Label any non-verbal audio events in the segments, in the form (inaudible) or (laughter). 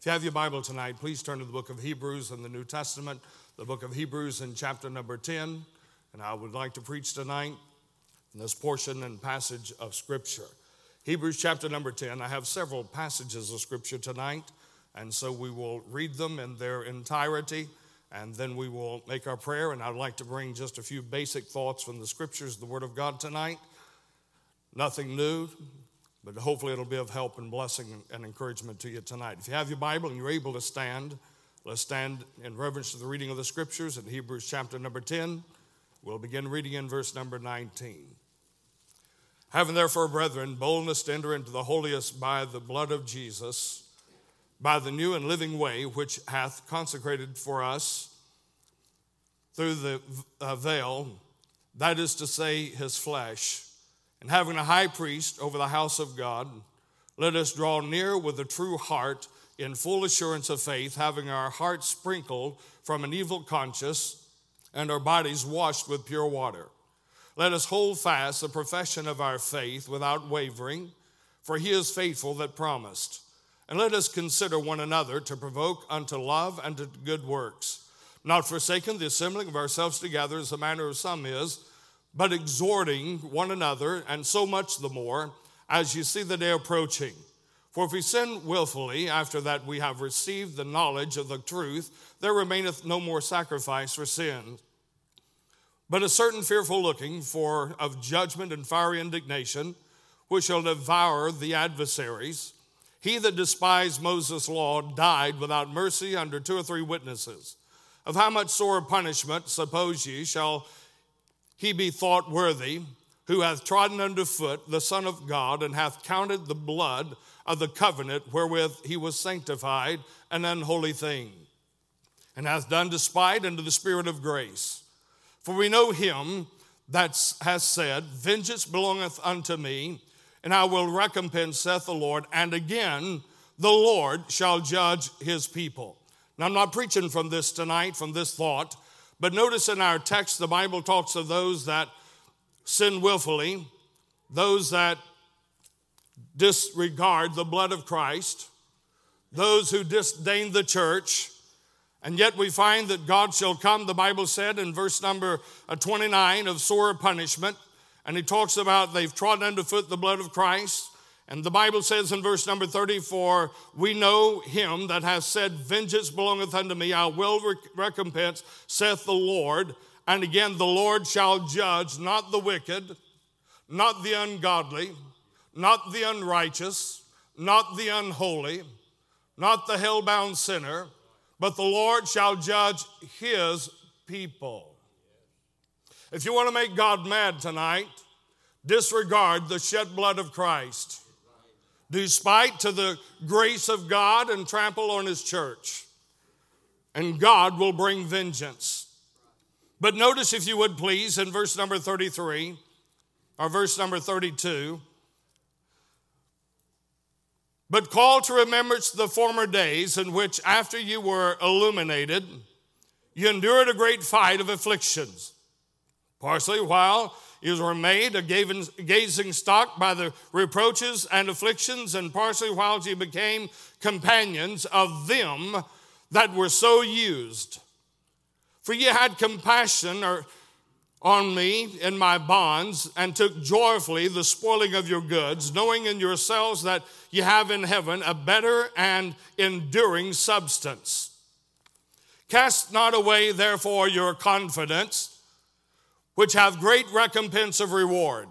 If you have your Bible tonight, please turn to the book of Hebrews in the New Testament, the book of Hebrews in chapter number 10. And I would like to preach tonight in this portion and passage of Scripture. Hebrews chapter number 10. I have several passages of Scripture tonight, and so we will read them in their entirety, and then we will make our prayer. And I'd like to bring just a few basic thoughts from the Scriptures, the Word of God tonight. Nothing new, but hopefully it'll be of help and blessing and encouragement to you tonight. If you have your Bible and you're able to stand, let's stand in reverence to the reading of the scriptures in Hebrews chapter number 10. We'll begin reading in verse number 19. Having therefore, brethren, boldness to enter into the holiest by the blood of Jesus, by the new and living way which hath consecrated for us through the uh, veil, that is to say, his flesh and having a high priest over the house of God, let us draw near with a true heart in full assurance of faith, having our hearts sprinkled from an evil conscience and our bodies washed with pure water. Let us hold fast the profession of our faith without wavering, for he is faithful that promised. And let us consider one another to provoke unto love and to good works, not forsaking the assembling of ourselves together as the manner of some is but exhorting one another, and so much the more as you see the day approaching. For if we sin wilfully after that we have received the knowledge of the truth, there remaineth no more sacrifice for sin, but a certain fearful looking for of judgment and fiery indignation, which shall devour the adversaries. He that despised Moses' law died without mercy under two or three witnesses. Of how much sore punishment, suppose ye, shall he be thought worthy, who hath trodden under foot the Son of God, and hath counted the blood of the covenant wherewith he was sanctified an unholy thing, and hath done despite unto the Spirit of grace. For we know him that has said, Vengeance belongeth unto me, and I will recompense, saith the Lord. And again, the Lord shall judge his people. Now, I'm not preaching from this tonight, from this thought. But notice in our text, the Bible talks of those that sin willfully, those that disregard the blood of Christ, those who disdain the church. And yet we find that God shall come, the Bible said in verse number uh, 29 of sore punishment. And he talks about they've trodden underfoot the blood of Christ. And the Bible says in verse number 34, we know him that has said, Vengeance belongeth unto me, I will recompense, saith the Lord. And again, the Lord shall judge not the wicked, not the ungodly, not the unrighteous, not the unholy, not the hell-bound sinner, but the Lord shall judge his people. If you want to make God mad tonight, disregard the shed blood of Christ do spite to the grace of God and trample on his church. And God will bring vengeance. But notice, if you would please, in verse number 33 or verse number 32, but call to remembrance the former days in which, after you were illuminated, you endured a great fight of afflictions, partially while you were made a gazing stock by the reproaches and afflictions, and partially while ye became companions of them that were so used. For ye had compassion or, on me in my bonds, and took joyfully the spoiling of your goods, knowing in yourselves that ye have in heaven a better and enduring substance. Cast not away, therefore, your confidence which have great recompense of reward.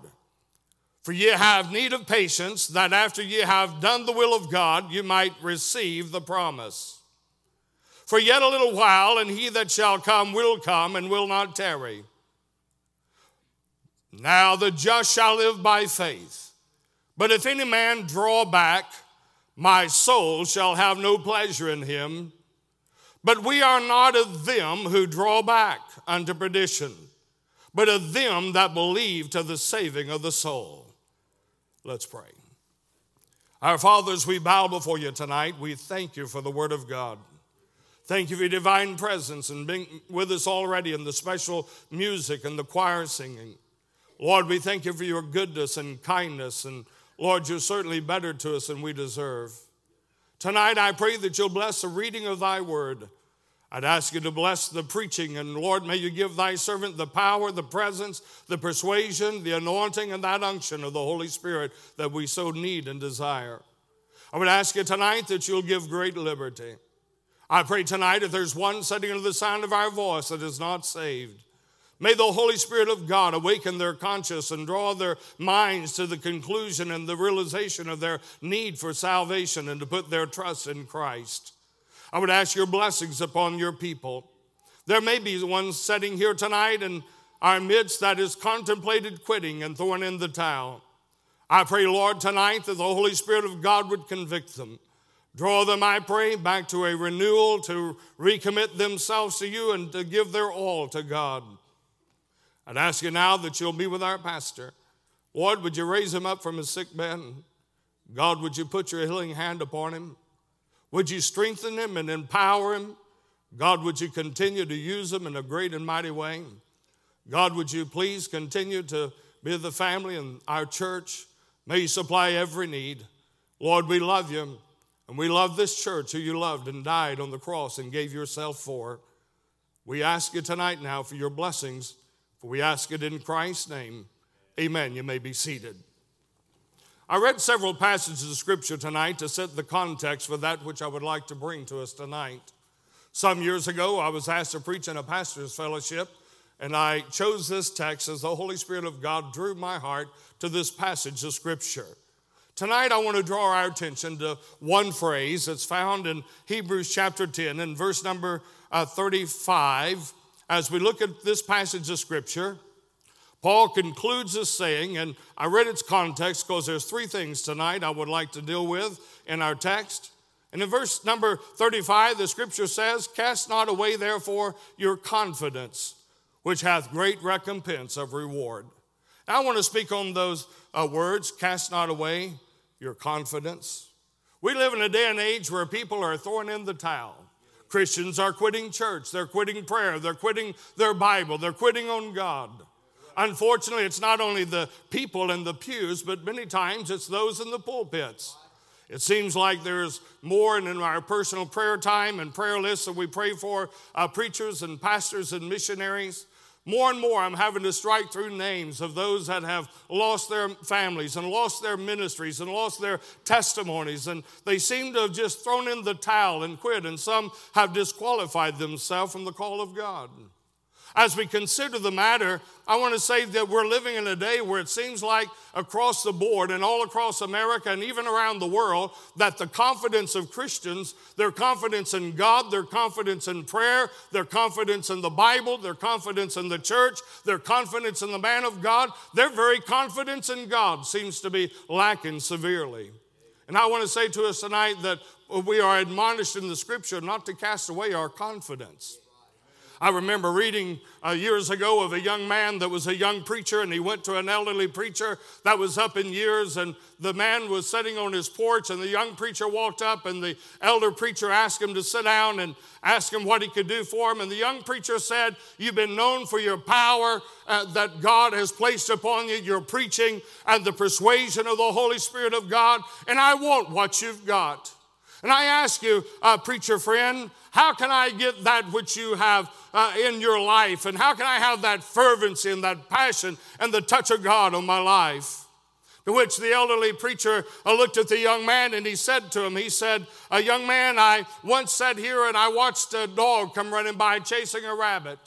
For ye have need of patience, that after ye have done the will of God, you might receive the promise. For yet a little while, and he that shall come will come and will not tarry. Now the just shall live by faith. But if any man draw back, my soul shall have no pleasure in him. But we are not of them who draw back unto perdition but of them that believe to the saving of the soul. Let's pray. Our fathers, we bow before you tonight. We thank you for the word of God. Thank you for your divine presence and being with us already in the special music and the choir singing. Lord, we thank you for your goodness and kindness. And Lord, you're certainly better to us than we deserve. Tonight, I pray that you'll bless the reading of thy word. I'd ask you to bless the preaching, and Lord, may you give thy servant the power, the presence, the persuasion, the anointing, and that unction of the Holy Spirit that we so need and desire. I would ask you tonight that you'll give great liberty. I pray tonight if there's one sitting under the sound of our voice that is not saved, may the Holy Spirit of God awaken their conscience and draw their minds to the conclusion and the realization of their need for salvation and to put their trust in Christ. I would ask your blessings upon your people. There may be one sitting here tonight in our midst that is contemplated quitting and throwing in the towel. I pray, Lord, tonight that the Holy Spirit of God would convict them. Draw them, I pray, back to a renewal, to recommit themselves to you and to give their all to God. I'd ask you now that you'll be with our pastor. Lord, would you raise him up from his sick bed? God, would you put your healing hand upon him? Would you strengthen him and empower him? God, would you continue to use him in a great and mighty way? God, would you please continue to be the family and our church? May you supply every need. Lord, we love you and we love this church who you loved and died on the cross and gave yourself for. We ask you tonight now for your blessings, for we ask it in Christ's name. Amen. You may be seated. I read several passages of scripture tonight to set the context for that which I would like to bring to us tonight. Some years ago, I was asked to preach in a pastor's fellowship, and I chose this text as the Holy Spirit of God drew my heart to this passage of scripture. Tonight, I want to draw our attention to one phrase that's found in Hebrews chapter 10 and verse number uh, 35. As we look at this passage of scripture, Paul concludes this saying, and I read its context because there's three things tonight I would like to deal with in our text. And in verse number 35, the scripture says, Cast not away, therefore, your confidence, which hath great recompense of reward. Now, I want to speak on those uh, words, cast not away your confidence. We live in a day and age where people are throwing in the towel. Christians are quitting church, they're quitting prayer, they're quitting their Bible, they're quitting on God. Unfortunately, it's not only the people in the pews, but many times it's those in the pulpits. It seems like there's more in our personal prayer time and prayer lists that we pray for uh, preachers and pastors and missionaries. More and more, I'm having to strike through names of those that have lost their families and lost their ministries and lost their testimonies. And they seem to have just thrown in the towel and quit. And some have disqualified themselves from the call of God. As we consider the matter, I want to say that we're living in a day where it seems like across the board and all across America and even around the world that the confidence of Christians, their confidence in God, their confidence in prayer, their confidence in the Bible, their confidence in the church, their confidence in the man of God, their very confidence in God seems to be lacking severely. And I want to say to us tonight that we are admonished in the scripture not to cast away our confidence. I remember reading uh, years ago of a young man that was a young preacher, and he went to an elderly preacher that was up in years, and the man was sitting on his porch, and the young preacher walked up, and the elder preacher asked him to sit down and asked him what he could do for him. And the young preacher said, You've been known for your power uh, that God has placed upon you, your preaching, and the persuasion of the Holy Spirit of God, and I want what you've got. And I ask you, uh, preacher friend, how can I get that which you have uh, in your life? And how can I have that fervency and that passion and the touch of God on my life? To which the elderly preacher uh, looked at the young man and he said to him, He said, A young man, I once sat here and I watched a dog come running by chasing a rabbit.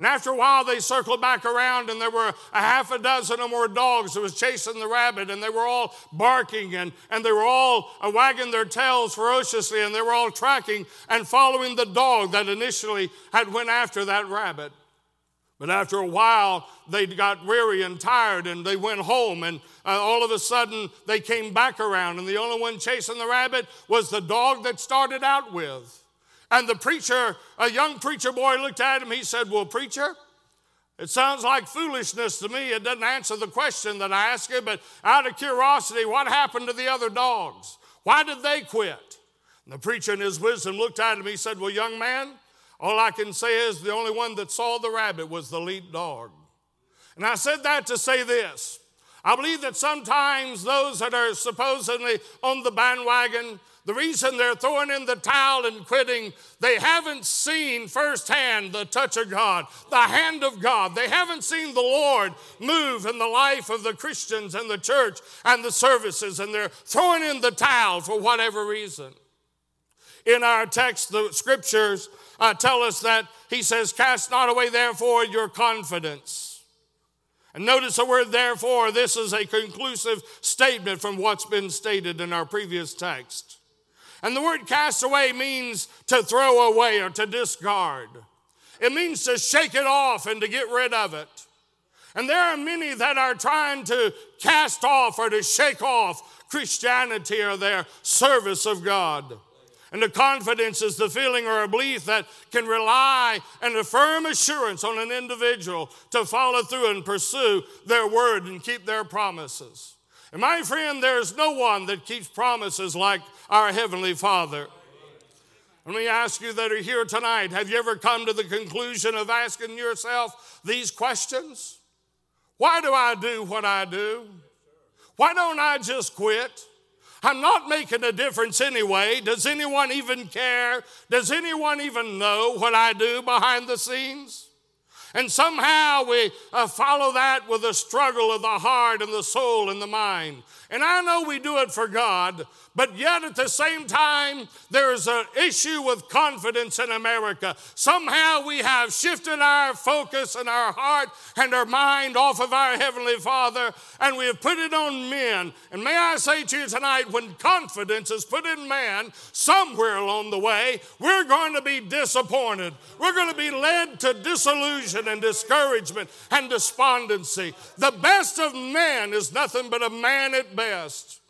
And after a while, they circled back around, and there were a half a dozen or more dogs that was chasing the rabbit, and they were all barking, and, and they were all wagging their tails ferociously, and they were all tracking and following the dog that initially had went after that rabbit. But after a while, they got weary and tired, and they went home, and uh, all of a sudden, they came back around, and the only one chasing the rabbit was the dog that started out with. And the preacher, a young preacher boy, looked at him. He said, Well, preacher, it sounds like foolishness to me. It doesn't answer the question that I asked you, but out of curiosity, what happened to the other dogs? Why did they quit? And the preacher, in his wisdom, looked at him. He said, Well, young man, all I can say is the only one that saw the rabbit was the lead dog. And I said that to say this I believe that sometimes those that are supposedly on the bandwagon, the reason they're throwing in the towel and quitting, they haven't seen firsthand the touch of God, the hand of God. They haven't seen the Lord move in the life of the Christians and the church and the services, and they're throwing in the towel for whatever reason. In our text, the scriptures uh, tell us that he says, Cast not away, therefore, your confidence. And notice the word therefore, this is a conclusive statement from what's been stated in our previous text. And the word cast away means to throw away or to discard. It means to shake it off and to get rid of it. And there are many that are trying to cast off or to shake off Christianity or their service of God. And the confidence is the feeling or a belief that can rely and a firm assurance on an individual to follow through and pursue their word and keep their promises. And my friend, there's no one that keeps promises like our Heavenly Father. Let me ask you that are here tonight have you ever come to the conclusion of asking yourself these questions? Why do I do what I do? Why don't I just quit? I'm not making a difference anyway. Does anyone even care? Does anyone even know what I do behind the scenes? And somehow we uh, follow that with a struggle of the heart and the soul and the mind. And I know we do it for God, but yet at the same time, there's an issue with confidence in America. Somehow we have shifted our focus and our heart and our mind off of our Heavenly Father and we have put it on men. And may I say to you tonight, when confidence is put in man, somewhere along the way, we're going to be disappointed. We're going to be led to disillusion and discouragement and despondency. The best of men is nothing but a man at best.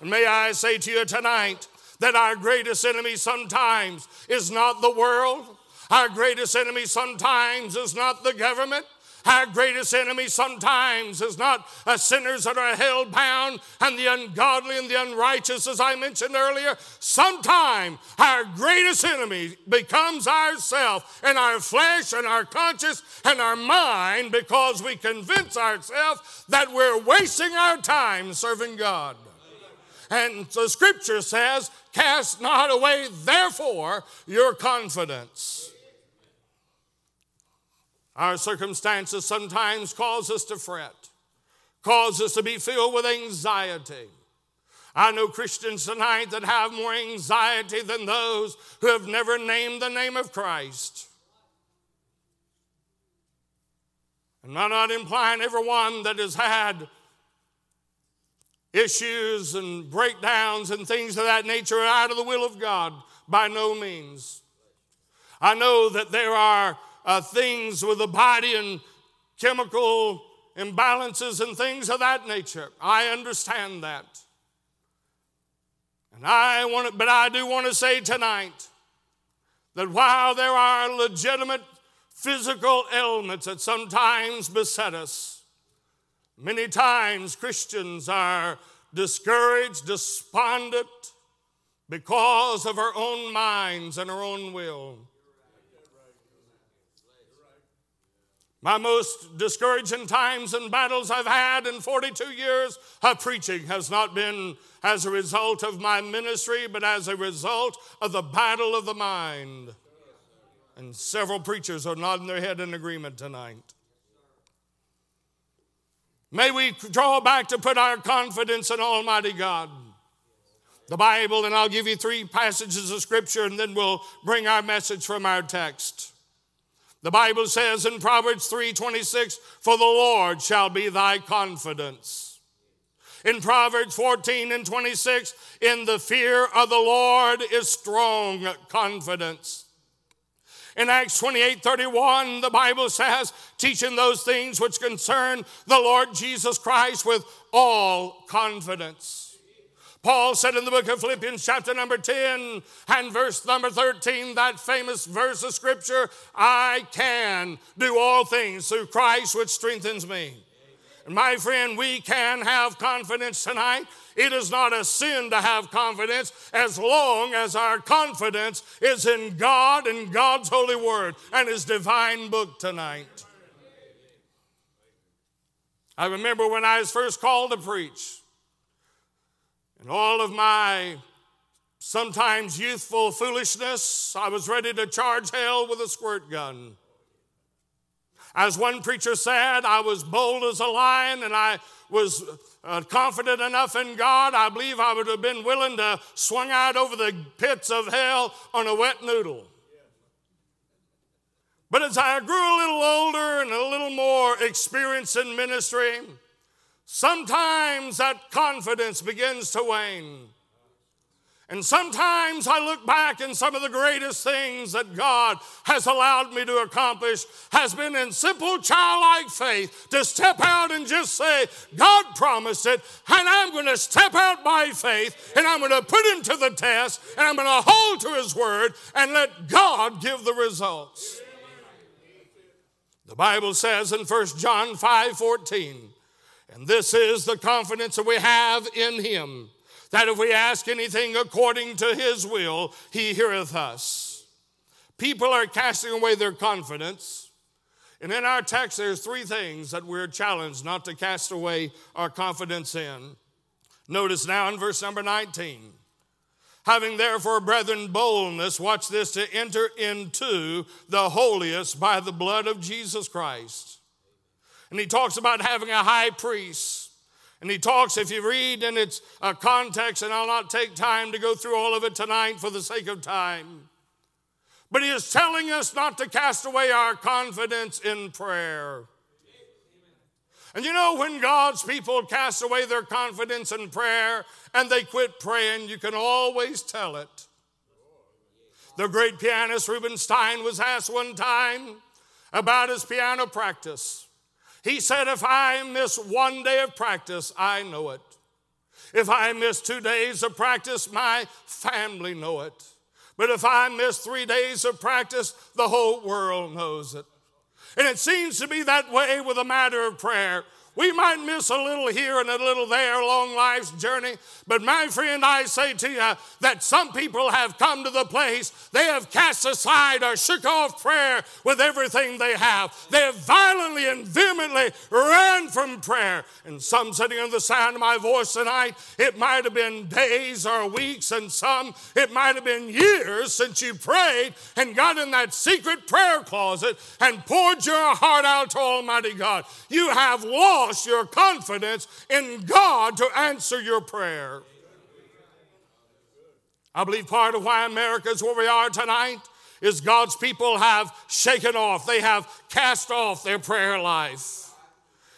And may I say to you tonight that our greatest enemy sometimes is not the world, our greatest enemy sometimes is not the government. Our greatest enemy sometimes is not sinners that are held bound and the ungodly and the unrighteous, as I mentioned earlier. Sometimes our greatest enemy becomes ourself and our flesh and our conscience and our mind because we convince ourselves that we're wasting our time serving God. And the scripture says, Cast not away, therefore, your confidence. Our circumstances sometimes cause us to fret, cause us to be filled with anxiety. I know Christians tonight that have more anxiety than those who have never named the name of Christ. And I'm not implying everyone that has had issues and breakdowns and things of that nature are out of the will of God. By no means. I know that there are uh, things with the body and chemical imbalances and things of that nature. I understand that. And I want to, but I do want to say tonight that while there are legitimate physical ailments that sometimes beset us, many times Christians are discouraged, despondent because of our own minds and our own will. My most discouraging times and battles I've had in 42 years of preaching has not been as a result of my ministry, but as a result of the battle of the mind. And several preachers are nodding their head in agreement tonight. May we draw back to put our confidence in Almighty God. The Bible, and I'll give you three passages of Scripture, and then we'll bring our message from our text. The Bible says in Proverbs 3:26, "For the Lord shall be thy confidence." In Proverbs 14 and 26, in the fear of the Lord is strong confidence. In Acts 28 31, the Bible says, teaching those things which concern the Lord Jesus Christ with all confidence. Paul said in the book of Philippians, chapter number 10 and verse number 13, that famous verse of scripture, I can do all things through Christ which strengthens me. And my friend, we can have confidence tonight. It is not a sin to have confidence as long as our confidence is in God and God's holy word and his divine book tonight. I remember when I was first called to preach. And all of my sometimes youthful foolishness. I was ready to charge hell with a squirt gun. As one preacher said, I was bold as a lion and I was uh, confident enough in God. I believe I would have been willing to swing out over the pits of hell on a wet noodle. But as I grew a little older and a little more experienced in ministry, sometimes that confidence begins to wane. And sometimes I look back and some of the greatest things that God has allowed me to accomplish has been in simple childlike faith to step out and just say, God promised it, and I'm going to step out by faith, and I'm going to put him to the test, and I'm going to hold to his word, and let God give the results. The Bible says in 1 John 5 14, and this is the confidence that we have in him that if we ask anything according to his will, he heareth us. People are casting away their confidence. And in our text, there's three things that we're challenged not to cast away our confidence in. Notice now in verse number 19. Having therefore, brethren, boldness, watch this, to enter into the holiest by the blood of Jesus Christ. And he talks about having a high priest and he talks, if you read in its uh, context, and I'll not take time to go through all of it tonight for the sake of time, but he is telling us not to cast away our confidence in prayer. And you know, when God's people cast away their confidence in prayer and they quit praying, you can always tell it. The great pianist Rubinstein was asked one time about his piano practice. He said, If I miss one day of practice, I know it. If I miss two days of practice, my family know it. But if I miss three days of practice, the whole world knows it. And it seems to be that way with a matter of prayer. We might miss a little here and a little there along life's journey, but my friend, I say to you that some people have come to the place they have cast aside or shook off prayer with everything they have. They have violently and vehemently ran from prayer. And some sitting on the sound of my voice tonight, it might have been days or weeks, and some it might have been years since you prayed and got in that secret prayer closet and poured your heart out to Almighty God. You have lost lost your confidence in God to answer your prayer. I believe part of why America is where we are tonight is God's people have shaken off, they have cast off their prayer life.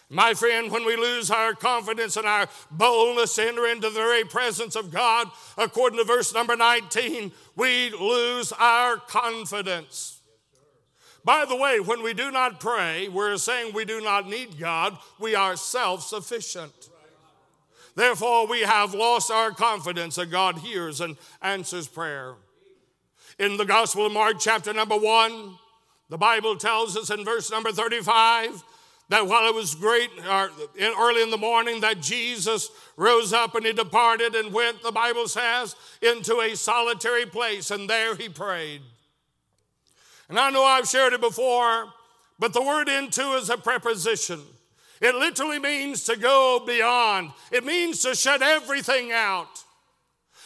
My friend, when we lose our confidence and our boldness to enter into the very presence of God, according to verse number 19, we lose our confidence. By the way, when we do not pray, we're saying we do not need God, we are self sufficient. Therefore, we have lost our confidence that God hears and answers prayer. In the Gospel of Mark, chapter number one, the Bible tells us in verse number 35 that while it was great, uh, early in the morning, that Jesus rose up and he departed and went, the Bible says, into a solitary place, and there he prayed. And I know I've shared it before, but the word into is a preposition. It literally means to go beyond, it means to shut everything out.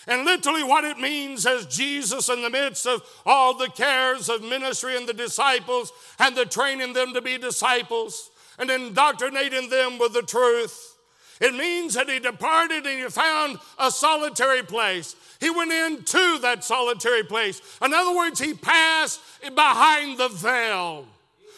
And literally, what it means is Jesus, in the midst of all the cares of ministry and the disciples, and the training them to be disciples, and indoctrinating them with the truth, it means that he departed and he found a solitary place. He went into that solitary place. In other words, he passed behind the veil.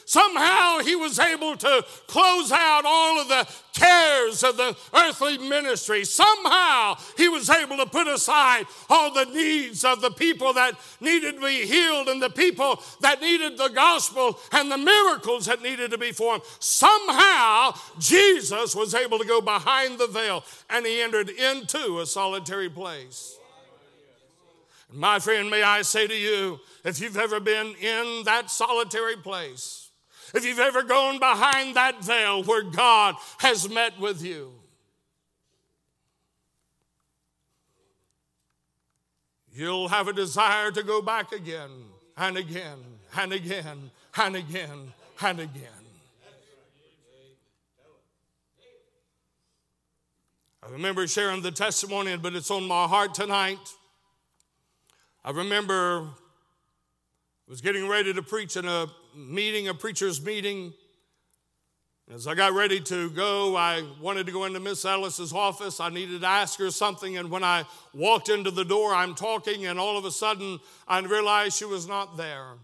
Somehow he was able to close out all of the cares of the earthly ministry. Somehow he was able to put aside all the needs of the people that needed to be healed and the people that needed the gospel and the miracles that needed to be formed. Somehow Jesus was able to go behind the veil and he entered into a solitary place. My friend, may I say to you, if you've ever been in that solitary place, if you've ever gone behind that veil where God has met with you, you'll have a desire to go back again and again and again and again and again. I remember sharing the testimony, but it's on my heart tonight. I remember I was getting ready to preach in a meeting, a preacher's meeting. As I got ready to go, I wanted to go into Miss Ellis's office. I needed to ask her something, and when I walked into the door, I'm talking, and all of a sudden I realized she was not there.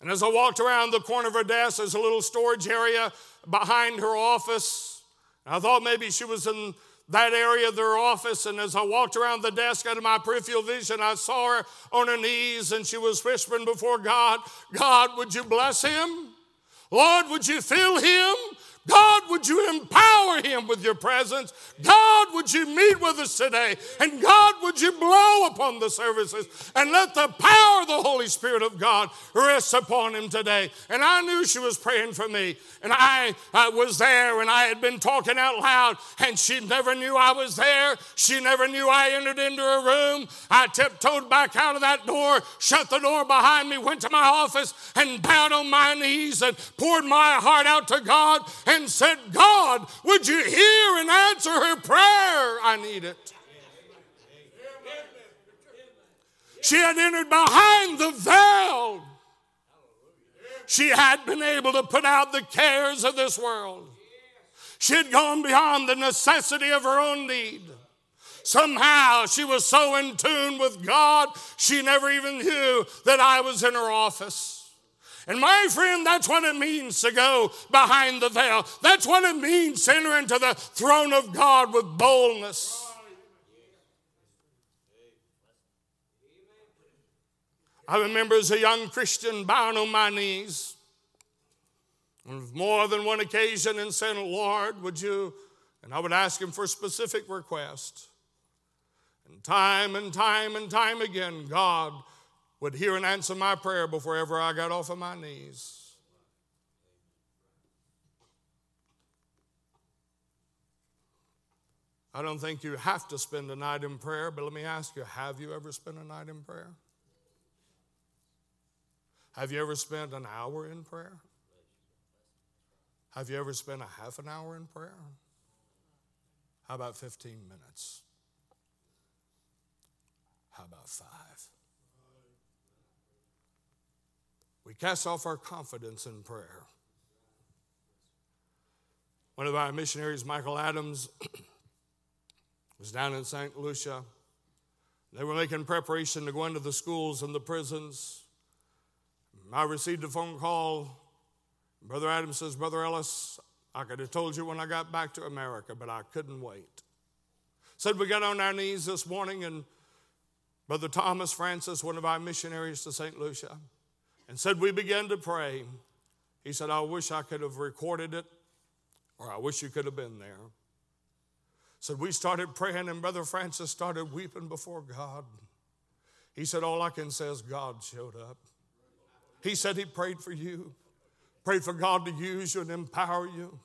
And as I walked around the corner of her desk, there's a little storage area behind her office. I thought maybe she was in that area of their office. And as I walked around the desk out of my peripheral vision, I saw her on her knees and she was whispering before God, God, would you bless him? Lord, would you fill him? God, would you empower him with your presence? God, would you meet with us today? And God, would you blow upon the services and let the power of the Holy Spirit of God rest upon him today? And I knew she was praying for me. And I, I was there and I had been talking out loud, and she never knew I was there. She never knew I entered into her room. I tiptoed back out of that door, shut the door behind me, went to my office, and bowed on my knees and poured my heart out to God and said, God, would you hear and answer her prayer? I need it. She had entered behind the veil. She had been able to put out the cares of this world. She had gone beyond the necessity of her own need. Somehow she was so in tune with God, she never even knew that I was in her office. And my friend, that's what it means to go behind the veil. That's what it means to enter into the throne of God with boldness. I remember as a young Christian bowing on my knees on more than one occasion and saying, Lord, would you? And I would ask him for specific requests. And time and time and time again, God would hear and answer my prayer before ever I got off of my knees. I don't think you have to spend a night in prayer, but let me ask you have you ever spent a night in prayer? Have you ever spent an hour in prayer? Have you ever spent a half an hour in prayer? How about 15 minutes? How about five? We cast off our confidence in prayer. One of our missionaries, Michael Adams, (clears throat) was down in St. Lucia. They were making preparation to go into the schools and the prisons. I received a phone call. Brother Adams says, Brother Ellis, I could have told you when I got back to America, but I couldn't wait. Said we got on our knees this morning, and Brother Thomas Francis, one of our missionaries to St. Lucia, and said, We began to pray. He said, I wish I could have recorded it, or I wish you could have been there. Said, We started praying, and Brother Francis started weeping before God. He said, All I can say is God showed up. He said he prayed for you, prayed for God to use you and empower you.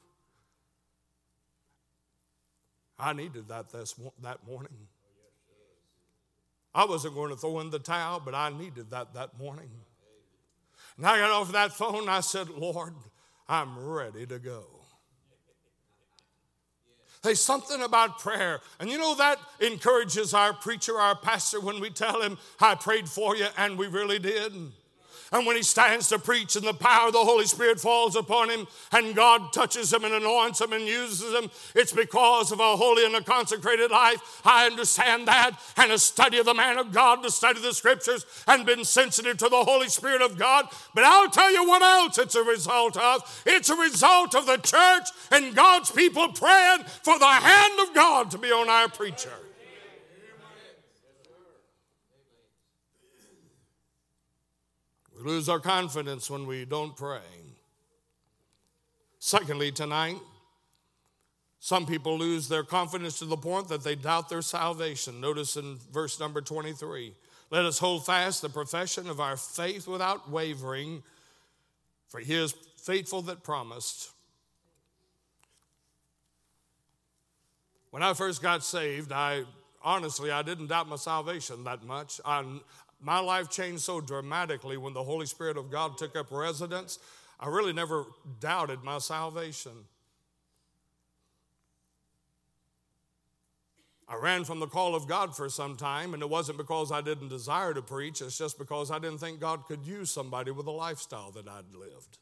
I needed that this, that morning. I wasn't going to throw in the towel, but I needed that that morning. And I got off that phone and I said, Lord, I'm ready to go. There's something about prayer. And you know, that encourages our preacher, our pastor, when we tell him, I prayed for you, and we really did. And when he stands to preach and the power of the Holy Spirit falls upon him and God touches him and anoints him and uses him, it's because of a holy and a consecrated life. I understand that. And a study of the man of God, to study the scriptures and been sensitive to the Holy Spirit of God. But I'll tell you what else it's a result of. It's a result of the church and God's people praying for the hand of God to be on our preacher. Lose our confidence when we don't pray. Secondly, tonight, some people lose their confidence to the point that they doubt their salvation. Notice in verse number 23 let us hold fast the profession of our faith without wavering, for he is faithful that promised. When I first got saved, I honestly I didn't doubt my salvation that much. I, my life changed so dramatically when the Holy Spirit of God took up residence. I really never doubted my salvation. I ran from the call of God for some time, and it wasn't because I didn't desire to preach, it's just because I didn't think God could use somebody with a lifestyle that I'd lived.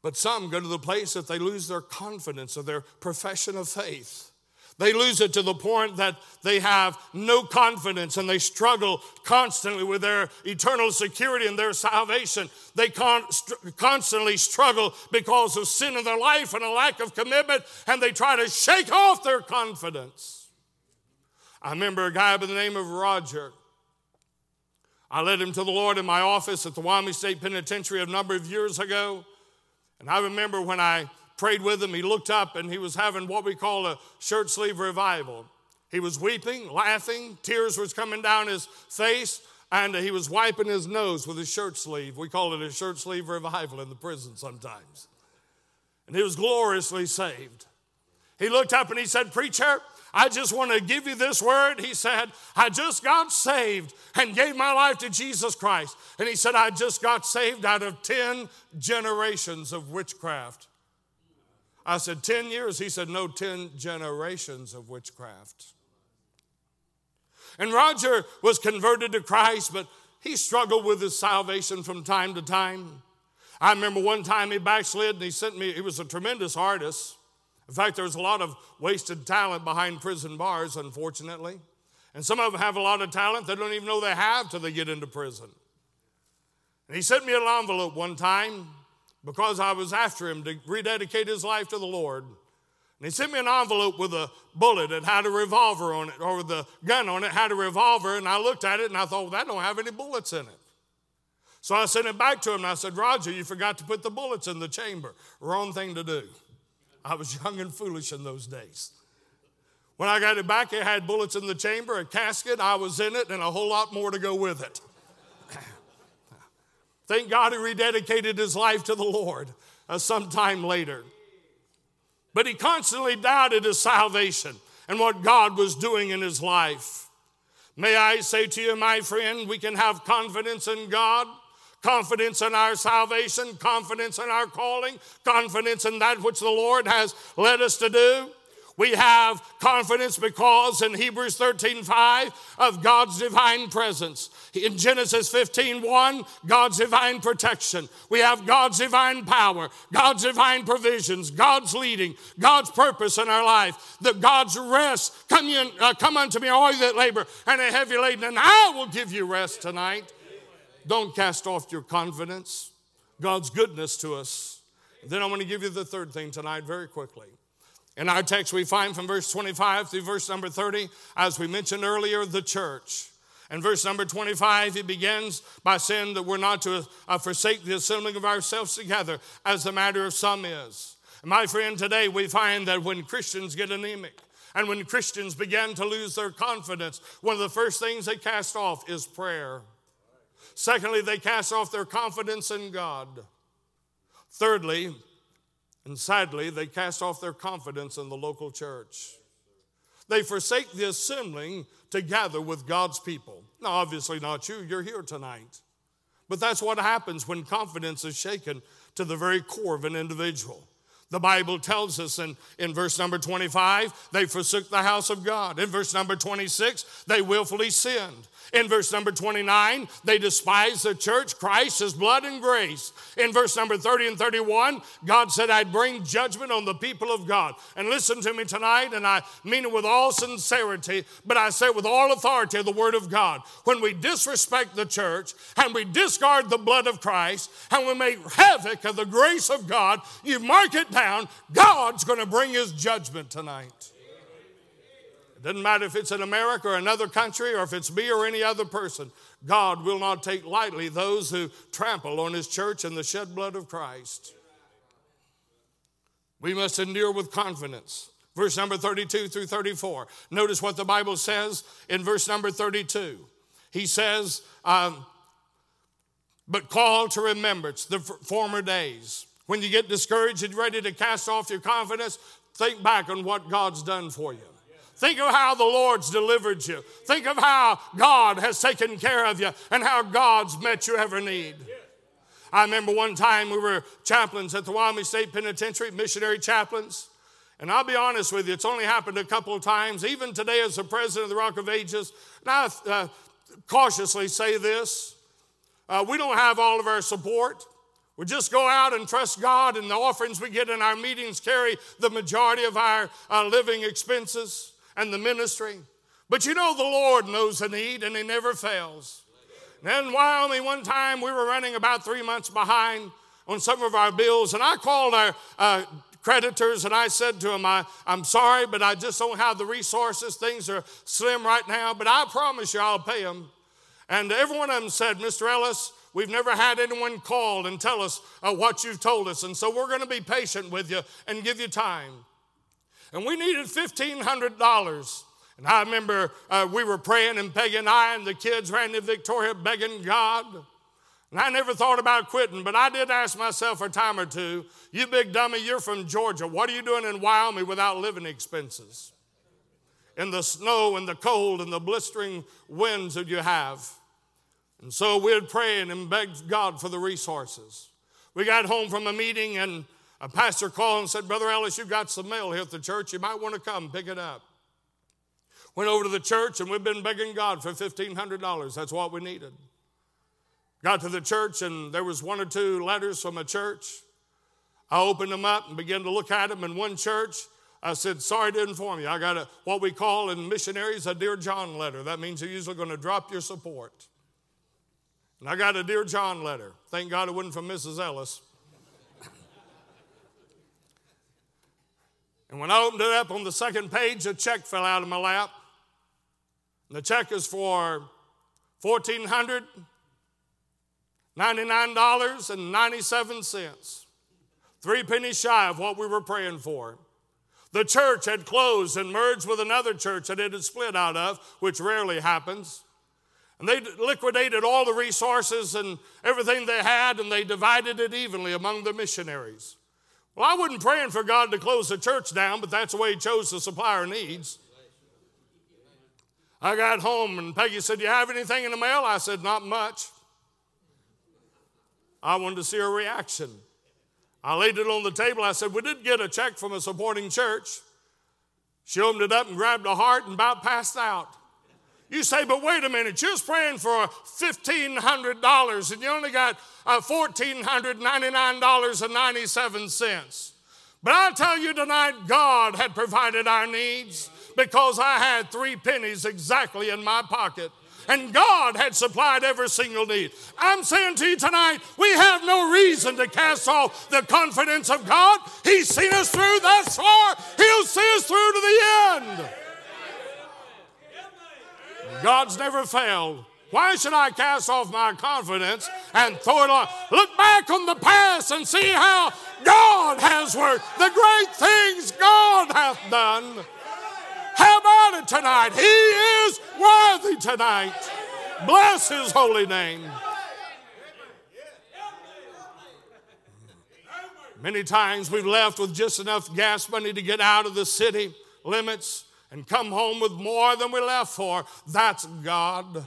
But some go to the place that they lose their confidence or their profession of faith. They lose it to the point that they have no confidence and they struggle constantly with their eternal security and their salvation. They con- constantly struggle because of sin in their life and a lack of commitment, and they try to shake off their confidence. I remember a guy by the name of Roger. I led him to the Lord in my office at the Wyoming State Penitentiary a number of years ago. And I remember when I prayed with him, he looked up and he was having what we call a shirt sleeve revival. He was weeping, laughing, tears was coming down his face, and he was wiping his nose with his shirt sleeve. We call it a shirt sleeve revival in the prison sometimes. And he was gloriously saved. He looked up and he said, Preacher, I just want to give you this word. He said, I just got saved and gave my life to Jesus Christ. And he said, I just got saved out of 10 generations of witchcraft. I said, 10 years? He said, No, 10 generations of witchcraft. And Roger was converted to Christ, but he struggled with his salvation from time to time. I remember one time he backslid and he sent me, he was a tremendous artist. In fact, there's a lot of wasted talent behind prison bars, unfortunately. And some of them have a lot of talent they don't even know they have till they get into prison. And he sent me an envelope one time because I was after him to rededicate his life to the Lord. And he sent me an envelope with a bullet that had a revolver on it, or the gun on it had a revolver. And I looked at it and I thought, well, that don't have any bullets in it. So I sent it back to him and I said, Roger, you forgot to put the bullets in the chamber. Wrong thing to do. I was young and foolish in those days. When I got it back, it had bullets in the chamber, a casket, I was in it, and a whole lot more to go with it. Thank God he rededicated his life to the Lord uh, sometime later. But he constantly doubted his salvation and what God was doing in his life. May I say to you, my friend, we can have confidence in God confidence in our salvation, confidence in our calling, confidence in that which the Lord has led us to do. We have confidence because in Hebrews 13 5 of God's divine presence. In Genesis 15 1, God's divine protection. We have God's divine power, God's divine provisions, God's leading, God's purpose in our life. That God's rest. Come, in, uh, come unto me, all you that labor and are heavy laden, and I will give you rest tonight. Don't cast off your confidence, God's goodness to us. Then I want to give you the third thing tonight very quickly. In our text, we find from verse 25 through verse number 30, as we mentioned earlier, the church. In verse number 25, he begins by saying that we're not to uh, forsake the assembling of ourselves together, as the matter of some is. And my friend, today we find that when Christians get anemic, and when Christians begin to lose their confidence, one of the first things they cast off is prayer. Secondly, they cast off their confidence in God. Thirdly, and sadly, they cast off their confidence in the local church. They forsake the assembling to gather with God's people. Now, obviously, not you, you're here tonight. But that's what happens when confidence is shaken to the very core of an individual. The Bible tells us in, in verse number 25, they forsook the house of God. In verse number 26, they willfully sinned. In verse number 29, they despise the church, Christ, his blood and grace. In verse number 30 and 31, God said, I'd bring judgment on the people of God. And listen to me tonight, and I mean it with all sincerity, but I say with all authority of the word of God. When we disrespect the church and we discard the blood of Christ and we make havoc of the grace of God, you mark it down, God's going to bring his judgment tonight. It doesn't matter if it's in America or another country or if it's me or any other person. God will not take lightly those who trample on his church and the shed blood of Christ. We must endure with confidence. Verse number 32 through 34. Notice what the Bible says in verse number 32. He says, um, But call to remembrance the former days. When you get discouraged and ready to cast off your confidence, think back on what God's done for you. Think of how the Lord's delivered you. Think of how God has taken care of you and how God's met your every need. I remember one time we were chaplains at the Wyoming State Penitentiary, missionary chaplains, And I'll be honest with you, it's only happened a couple of times. Even today, as the president of the Rock of Ages, and I uh, cautiously say this uh, we don't have all of our support. We just go out and trust God, and the offerings we get in our meetings carry the majority of our uh, living expenses and the ministry. But you know, the Lord knows the need, and He never fails. And in Wyoming, one time we were running about three months behind on some of our bills, and I called our uh, creditors and I said to them, I, I'm sorry, but I just don't have the resources. Things are slim right now, but I promise you I'll pay them. And every one of them said, Mr. Ellis, we've never had anyone call and tell us uh, what you've told us. And so we're going to be patient with you and give you time. And we needed $1,500. And I remember uh, we were praying, and Peggy and I and the kids ran to Victoria begging God. And I never thought about quitting, but I did ask myself a time or two, you big dummy, you're from Georgia. What are you doing in Wyoming without living expenses? In the snow and the cold and the blistering winds that you have. And so we'd pray and beg God for the resources. We got home from a meeting and a pastor called and said, Brother Ellis, you've got some mail here at the church. You might want to come pick it up. Went over to the church and we've been begging God for $1,500. That's what we needed. Got to the church and there was one or two letters from a church. I opened them up and began to look at them. In one church, I said, Sorry to inform you, I got a, what we call in missionaries a Dear John letter. That means you're usually going to drop your support. And I got a Dear John letter. Thank God it wasn't from Mrs. Ellis. and when I opened it up on the second page, a check fell out of my lap. And the check is for 1400 $99.97. Three pennies shy of what we were praying for. The church had closed and merged with another church that it had split out of, which rarely happens. And they liquidated all the resources and everything they had, and they divided it evenly among the missionaries. Well, I wasn't praying for God to close the church down, but that's the way He chose to supply our needs. I got home, and Peggy said, Do you have anything in the mail? I said, Not much. I wanted to see her reaction. I laid it on the table. I said, We did get a check from a supporting church. She opened it up and grabbed a heart and about passed out. You say, but wait a minute, you was praying for $1,500 and you only got uh, $1,499.97. But I tell you tonight, God had provided our needs because I had three pennies exactly in my pocket and God had supplied every single need. I'm saying to you tonight, we have no reason to cast off the confidence of God. He's seen us through thus far, He'll see us through to the end. God's never failed. Why should I cast off my confidence and throw it on? Uh, look back on the past and see how God has worked, the great things God hath done. How about it tonight? He is worthy tonight. Bless his holy name. Many times we've left with just enough gas money to get out of the city limits and come home with more than we left for. That's God.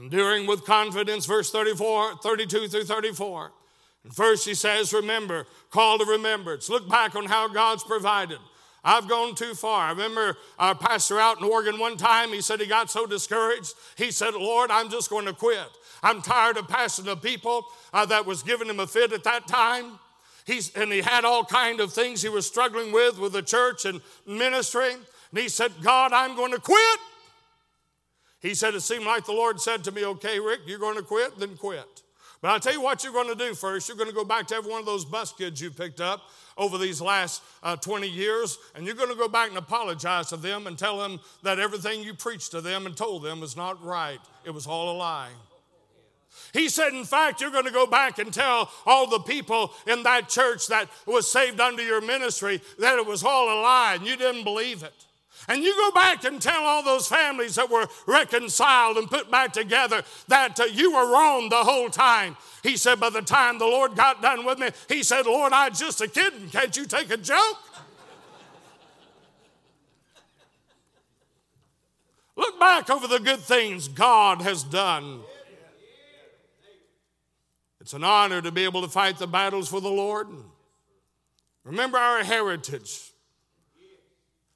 Enduring with confidence, verse 34, 32 through 34. And first he says, Remember, call to remembrance. Look back on how God's provided. I've gone too far. I remember our pastor out in Oregon one time, he said he got so discouraged. He said, Lord, I'm just going to quit. I'm tired of passing the people uh, that was giving him a fit at that time. He's, and he had all kind of things he was struggling with with the church and ministry. And he said, God, I'm going to quit. He said, it seemed like the Lord said to me, okay, Rick, you're going to quit, then quit. But I'll tell you what you're going to do first. You're going to go back to every one of those bus kids you picked up over these last uh, 20 years, and you're going to go back and apologize to them and tell them that everything you preached to them and told them was not right. It was all a lie. He said, in fact, you're going to go back and tell all the people in that church that was saved under your ministry that it was all a lie and you didn't believe it. And you go back and tell all those families that were reconciled and put back together that uh, you were wrong the whole time. He said, by the time the Lord got done with me, he said, Lord, I was just a kid. Can't you take a joke? Look back over the good things God has done. It's an honor to be able to fight the battles for the Lord. Remember our heritage.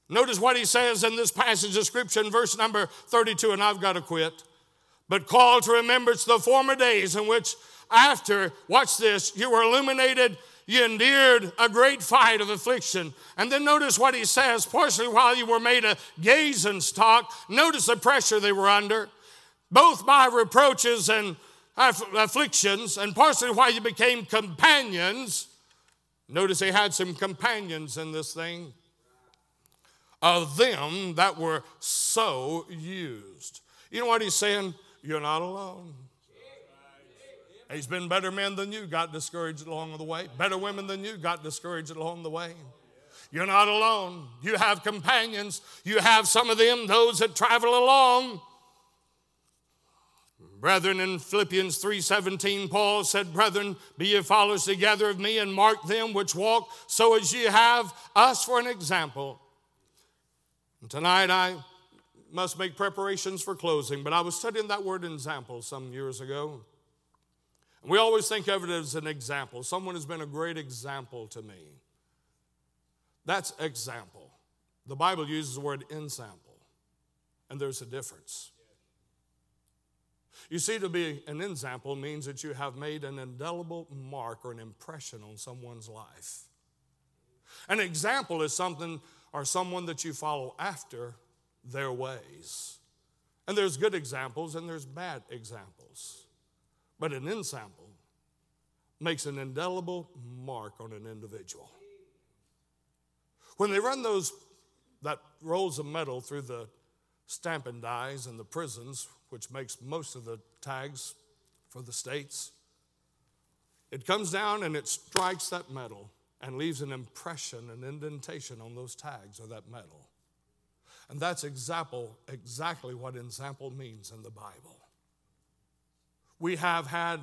Notice what he says in this passage of scripture in verse number 32, and I've got to quit. But call to remembrance the former days in which, after, watch this, you were illuminated, you endured a great fight of affliction. And then notice what he says, partially while you were made a gazing stock, notice the pressure they were under, both by reproaches and afflictions, and partially why you became companions. Notice he had some companions in this thing of them that were so used. You know what he's saying? You're not alone. He's been better men than you, got discouraged along the way. Better women than you, got discouraged along the way. You're not alone. You have companions. You have some of them, those that travel along. Brethren, in Philippians 3:17, Paul said, Brethren, be ye followers together of me, and mark them which walk, so as ye have us for an example. And tonight I must make preparations for closing, but I was studying that word example some years ago. We always think of it as an example. Someone has been a great example to me. That's example. The Bible uses the word ensample, and there's a difference. You see, to be an example means that you have made an indelible mark or an impression on someone's life. An example is something or someone that you follow after their ways. And there's good examples and there's bad examples. But an ensample makes an indelible mark on an individual. When they run those that rolls of metal through the stamping dies in the prisons, which makes most of the tags for the states, it comes down and it strikes that metal and leaves an impression, an indentation on those tags or that metal. And that's example, exactly what example means in the Bible. We have had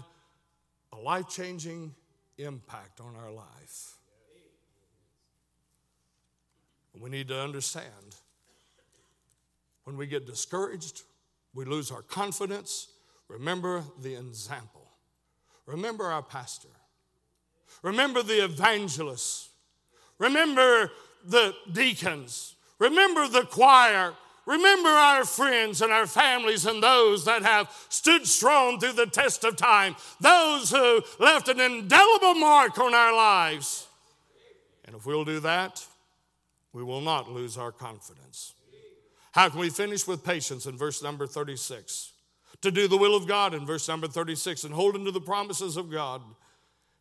a life changing impact on our life. We need to understand when we get discouraged, we lose our confidence. Remember the example. Remember our pastor. Remember the evangelists. Remember the deacons. Remember the choir. Remember our friends and our families and those that have stood strong through the test of time, those who left an indelible mark on our lives. And if we'll do that, we will not lose our confidence. How can we finish with patience in verse number 36? To do the will of God in verse number 36 and holding to the promises of God.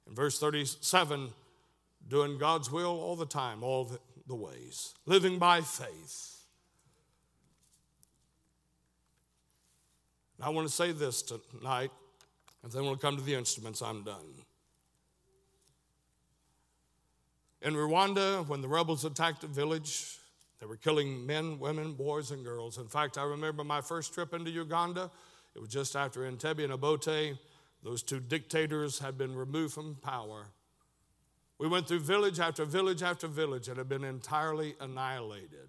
In verse 37, doing God's will all the time, all the, ways, living by faith. I want to say this tonight, and then we'll come to the instruments. I'm done. In Rwanda, when the rebels attacked the village, they were killing men, women, boys, and girls. In fact, I remember my first trip into Uganda. It was just after Entebbe and Obote those two dictators had been removed from power. We went through village after village after village and had been entirely annihilated.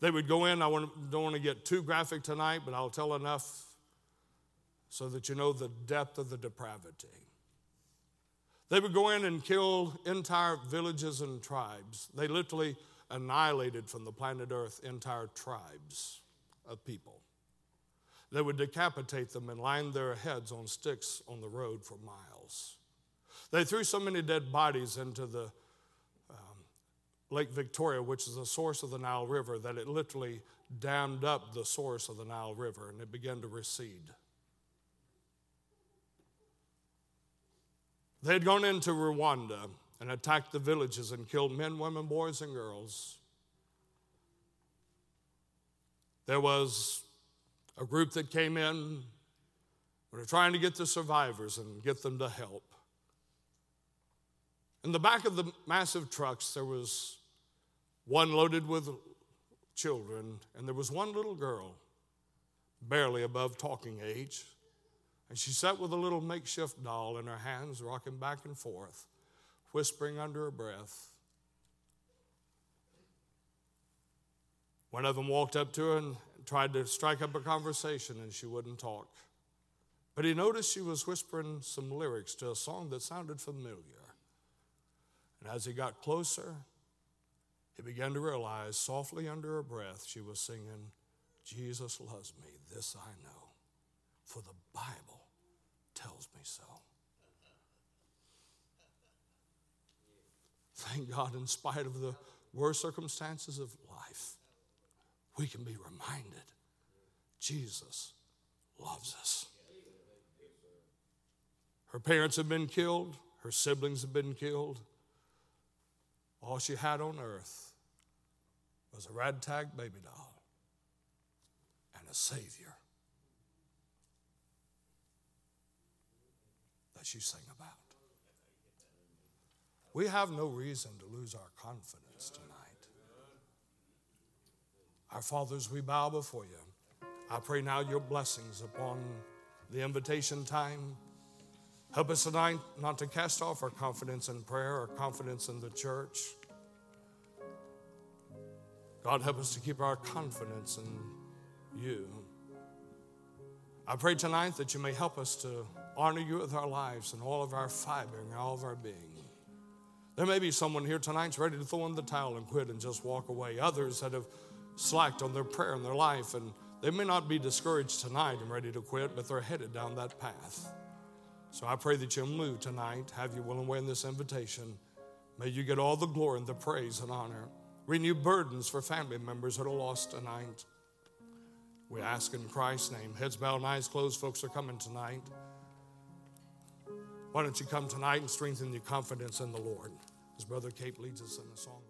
They would go in, I don't want to get too graphic tonight, but I'll tell enough so that you know the depth of the depravity. They would go in and kill entire villages and tribes. They literally annihilated from the planet Earth entire tribes of people. They would decapitate them and line their heads on sticks on the road for miles. They threw so many dead bodies into the um, Lake Victoria, which is the source of the Nile River, that it literally dammed up the source of the Nile River and it began to recede. They had gone into Rwanda and attacked the villages and killed men, women, boys, and girls. There was a group that came in. We were trying to get the survivors and get them to help. In the back of the massive trucks, there was one loaded with children, and there was one little girl, barely above talking age. And she sat with a little makeshift doll in her hands, rocking back and forth, whispering under her breath. One of them walked up to her and tried to strike up a conversation and she wouldn't talk. But he noticed she was whispering some lyrics to a song that sounded familiar. And as he got closer, he began to realize softly under her breath, she was singing, Jesus loves me, this I know, for the Bible tells me so. Thank God, in spite of the worst circumstances of life, we can be reminded Jesus loves us. Her parents have been killed, her siblings have been killed. All she had on earth was a ragtag baby doll and a Savior that she sang about. We have no reason to lose our confidence tonight. Our fathers, we bow before you. I pray now your blessings upon the invitation time. Help us tonight not to cast off our confidence in prayer or confidence in the church. God, help us to keep our confidence in you. I pray tonight that you may help us to honor you with our lives and all of our fiber and all of our being. There may be someone here tonight who's ready to throw in the towel and quit and just walk away. Others that have slacked on their prayer and their life, and they may not be discouraged tonight and ready to quit, but they're headed down that path. So I pray that you'll move tonight, have you willing and way in this invitation. May you get all the glory and the praise and honor. Renew burdens for family members that are lost tonight. We ask in Christ's name. Heads bowed and eyes closed, folks are coming tonight. Why don't you come tonight and strengthen your confidence in the Lord? As Brother Cape leads us in the song.